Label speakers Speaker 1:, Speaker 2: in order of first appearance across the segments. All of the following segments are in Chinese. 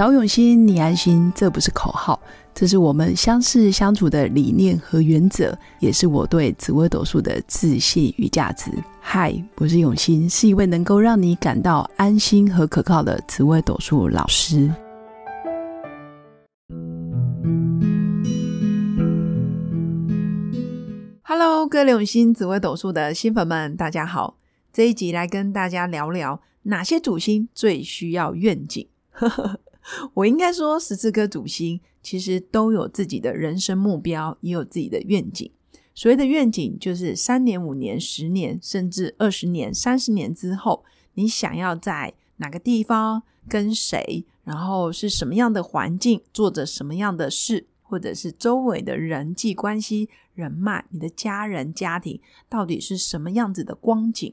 Speaker 1: 找永新，你安心，这不是口号，这是我们相识相处的理念和原则，也是我对紫微斗数的自信与价值。嗨，我是永新，是一位能够让你感到安心和可靠的紫微斗数老师。Hello，各位永新紫微斗数的新粉们，大家好！这一集来跟大家聊聊哪些主星最需要愿景。我应该说，十四颗主星其实都有自己的人生目标，也有自己的愿景。所谓的愿景，就是三年、五年、十年，甚至二十年、三十年之后，你想要在哪个地方、跟谁，然后是什么样的环境，做着什么样的事。或者是周围的人际关系、人脉，你的家人、家庭到底是什么样子的光景？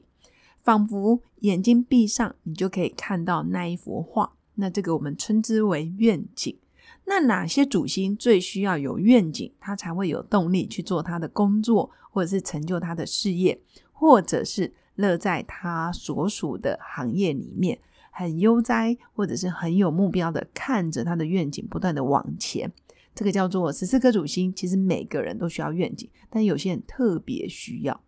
Speaker 1: 仿佛眼睛闭上，你就可以看到那一幅画。那这个我们称之为愿景。那哪些主星最需要有愿景，他才会有动力去做他的工作，或者是成就他的事业，或者是乐在他所属的行业里面，很悠哉，或者是很有目标的看着他的愿景不断的往前。这个叫做十四颗主星，其实每个人都需要愿景，但有些人特别需要。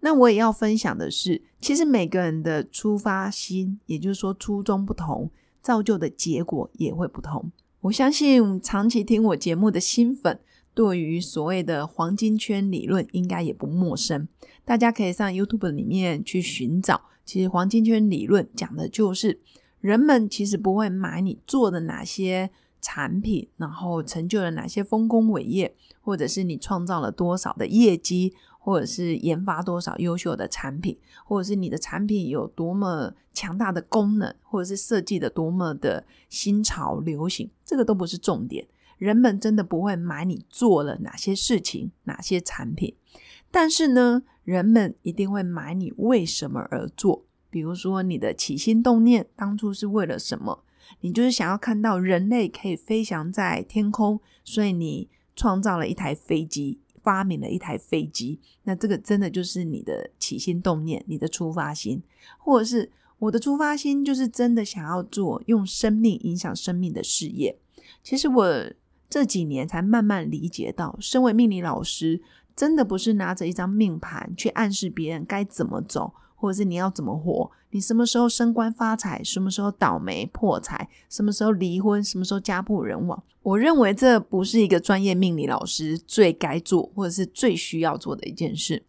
Speaker 1: 那我也要分享的是，其实每个人的出发心，也就是说初衷不同，造就的结果也会不同。我相信长期听我节目的新粉，对于所谓的黄金圈理论应该也不陌生。大家可以上 YouTube 里面去寻找，其实黄金圈理论讲的就是人们其实不会买你做的哪些。产品，然后成就了哪些丰功伟业，或者是你创造了多少的业绩，或者是研发多少优秀的产品，或者是你的产品有多么强大的功能，或者是设计的多么的新潮流行，这个都不是重点。人们真的不会买你做了哪些事情、哪些产品，但是呢，人们一定会买你为什么而做。比如说，你的起心动念当初是为了什么？你就是想要看到人类可以飞翔在天空，所以你创造了一台飞机，发明了一台飞机。那这个真的就是你的起心动念，你的出发心，或者是我的出发心，就是真的想要做用生命影响生命的事业。其实我这几年才慢慢理解到，身为命理老师，真的不是拿着一张命盘去暗示别人该怎么走。或者是你要怎么活？你什么时候升官发财？什么时候倒霉破财？什么时候离婚？什么时候家破人亡？我认为这不是一个专业命理老师最该做，或者是最需要做的一件事。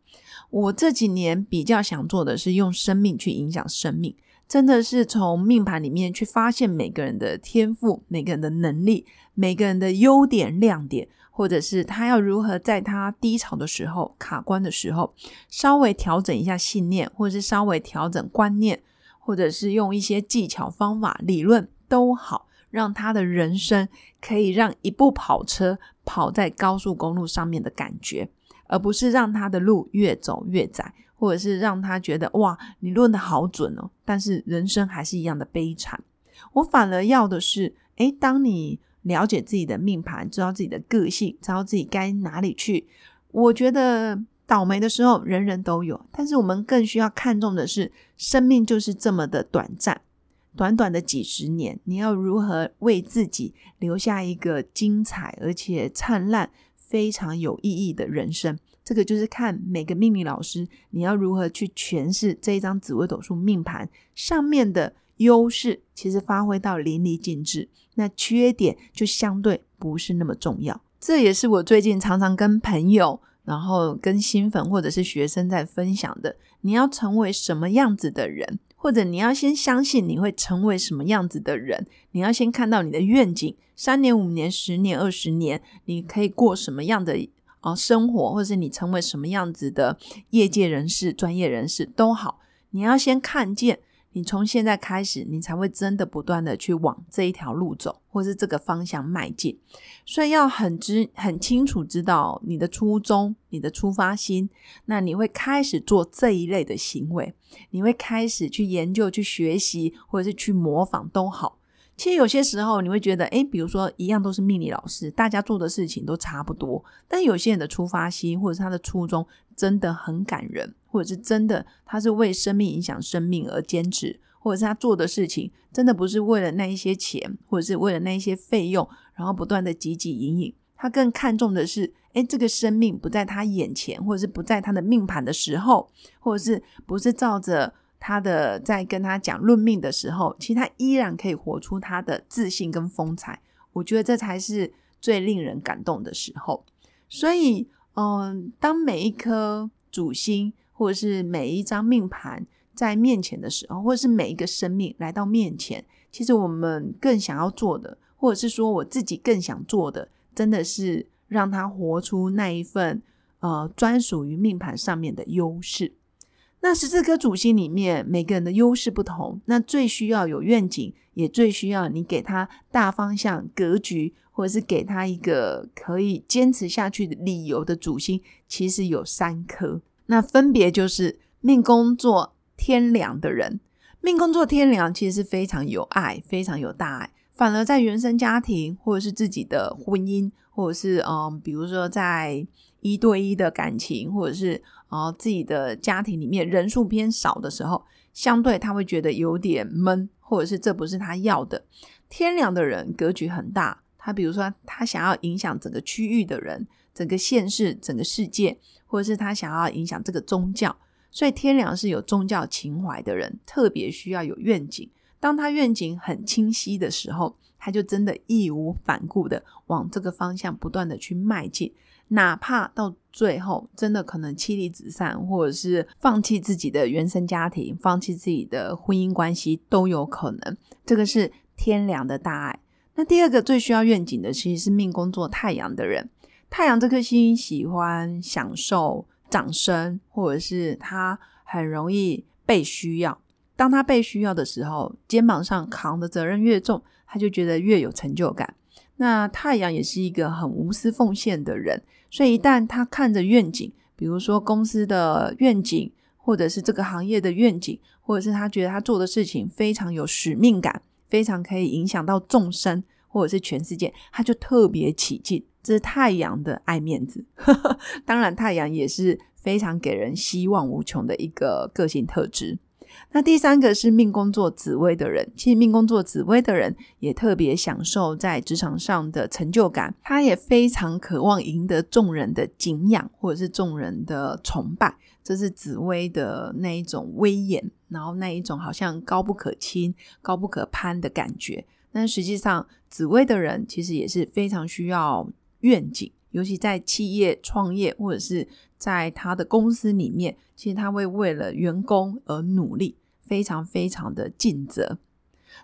Speaker 1: 我这几年比较想做的是用生命去影响生命，真的是从命盘里面去发现每个人的天赋、每个人的能力、每个人的优点亮点。或者是他要如何在他低潮的时候、卡关的时候，稍微调整一下信念，或者是稍微调整观念，或者是用一些技巧、方法、理论都好，让他的人生可以让一部跑车跑在高速公路上面的感觉，而不是让他的路越走越窄，或者是让他觉得哇，你论的好准哦，但是人生还是一样的悲惨。我反而要的是，诶，当你。了解自己的命盘，知道自己的个性，知道自己该哪里去。我觉得倒霉的时候人人都有，但是我们更需要看重的是，生命就是这么的短暂，短短的几十年，你要如何为自己留下一个精彩而且灿烂、非常有意义的人生？这个就是看每个命理老师，你要如何去诠释这一张紫微斗数命盘上面的。优势其实发挥到淋漓尽致，那缺点就相对不是那么重要。这也是我最近常常跟朋友，然后跟新粉或者是学生在分享的。你要成为什么样子的人，或者你要先相信你会成为什么样子的人，你要先看到你的愿景，三年、五年、十年、二十年，你可以过什么样的啊生活，或者是你成为什么样子的业界人士、专业人士都好，你要先看见。你从现在开始，你才会真的不断的去往这一条路走，或是这个方向迈进。所以要很知很清楚知道你的初衷、你的出发心，那你会开始做这一类的行为，你会开始去研究、去学习，或者是去模仿都好。其实有些时候你会觉得，诶，比如说一样都是命理老师，大家做的事情都差不多，但有些人的出发心或者是他的初衷真的很感人，或者是真的他是为生命影响生命而坚持，或者是他做的事情，真的不是为了那一些钱，或者是为了那一些费用，然后不断的汲汲营营。他更看重的是，哎，这个生命不在他眼前，或者是不在他的命盘的时候，或者是不是照着他的在跟他讲论命的时候，其实他依然可以活出他的自信跟风采。我觉得这才是最令人感动的时候。所以，嗯，当每一颗主星，或者是每一张命盘在面前的时候，或者是每一个生命来到面前，其实我们更想要做的，或者是说我自己更想做的。真的是让他活出那一份呃专属于命盘上面的优势。那十四颗主星里面，每个人的优势不同。那最需要有愿景，也最需要你给他大方向格局，或者是给他一个可以坚持下去的理由的主星，其实有三颗。那分别就是命宫座天梁的人，命宫座天梁其实是非常有爱，非常有大爱。反而在原生家庭，或者是自己的婚姻，或者是嗯，比如说在一对一的感情，或者是啊自己的家庭里面人数偏少的时候，相对他会觉得有点闷，或者是这不是他要的。天良的人格局很大，他比如说他想要影响整个区域的人，整个县市，整个世界，或者是他想要影响这个宗教，所以天良是有宗教情怀的人，特别需要有愿景。当他愿景很清晰的时候，他就真的义无反顾的往这个方向不断的去迈进，哪怕到最后真的可能妻离子散，或者是放弃自己的原生家庭，放弃自己的婚姻关系都有可能。这个是天良的大爱。那第二个最需要愿景的，其实是命宫做太阳的人。太阳这颗星喜欢享受掌声，或者是他很容易被需要。当他被需要的时候，肩膀上扛的责任越重，他就觉得越有成就感。那太阳也是一个很无私奉献的人，所以一旦他看着愿景，比如说公司的愿景，或者是这个行业的愿景，或者是他觉得他做的事情非常有使命感，非常可以影响到众生，或者是全世界，他就特别起劲。这是太阳的爱面子。当然，太阳也是非常给人希望无穷的一个个性特质。那第三个是命宫座紫薇的人，其实命宫座紫薇的人也特别享受在职场上的成就感，他也非常渴望赢得众人的敬仰或者是众人的崇拜，这是紫薇的那一种威严，然后那一种好像高不可亲、高不可攀的感觉。但实际上，紫薇的人其实也是非常需要愿景。尤其在企业创业，或者是在他的公司里面，其实他会为了员工而努力，非常非常的尽责。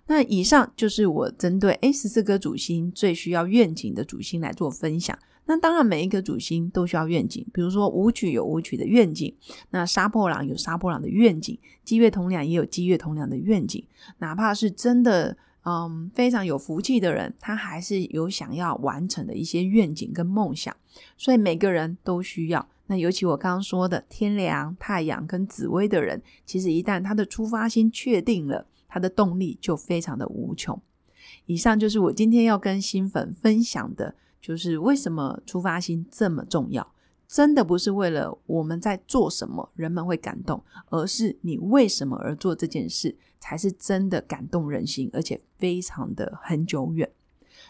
Speaker 1: 那以上就是我针对 A 十四个主星最需要愿景的主星来做分享。那当然，每一个主星都需要愿景，比如说舞曲有舞曲的愿景，那杀破狼有杀破狼的愿景，积月同梁也有积月同梁的愿景，哪怕是真的。嗯，非常有福气的人，他还是有想要完成的一些愿景跟梦想，所以每个人都需要。那尤其我刚刚说的天良、太阳跟紫薇的人，其实一旦他的出发心确定了，他的动力就非常的无穷。以上就是我今天要跟新粉分享的，就是为什么出发心这么重要。真的不是为了我们在做什么人们会感动，而是你为什么而做这件事，才是真的感动人心，而且非常的很久远。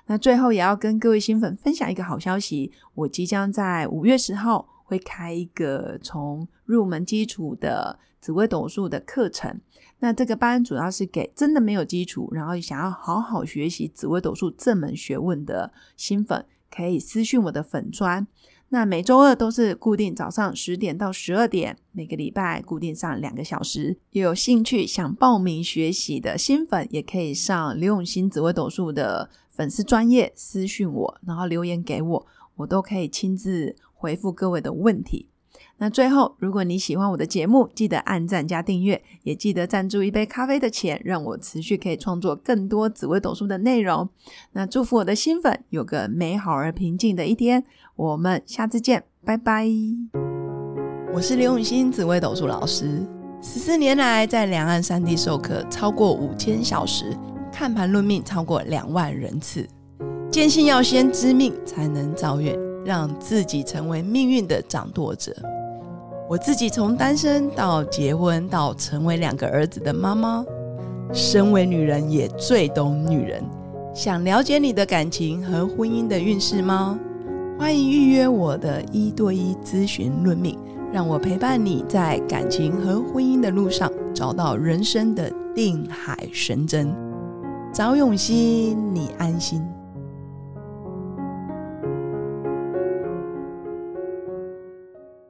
Speaker 1: 那最后也要跟各位新粉分享一个好消息，我即将在五月十号会开一个从入门基础的紫微斗数的课程。那这个班主要是给真的没有基础，然后想要好好学习紫微斗数这门学问的新粉，可以私讯我的粉砖。那每周二都是固定早上十点到十二点，每个礼拜固定上两个小时。有兴趣想报名学习的新粉，也可以上刘永新紫微斗数的粉丝专业私讯我，然后留言给我，我都可以亲自回复各位的问题。那最后，如果你喜欢我的节目，记得按赞加订阅，也记得赞助一杯咖啡的钱，让我持续可以创作更多紫微斗数的内容。那祝福我的新粉有个美好而平静的一天，我们下次见，拜拜。我是刘永新紫微斗数老师，十四年来在两岸三地授课超过五千小时，看盘论命超过两万人次，坚信要先知命才能造运，让自己成为命运的掌舵者。我自己从单身到结婚，到成为两个儿子的妈妈，
Speaker 2: 身为女人也最懂女人。想了解你的感情和婚姻的运势吗？欢迎预约我的一对一咨询论命，让我陪伴你在感情和婚姻的路上找到人生的定海神针。找永熙，你安心。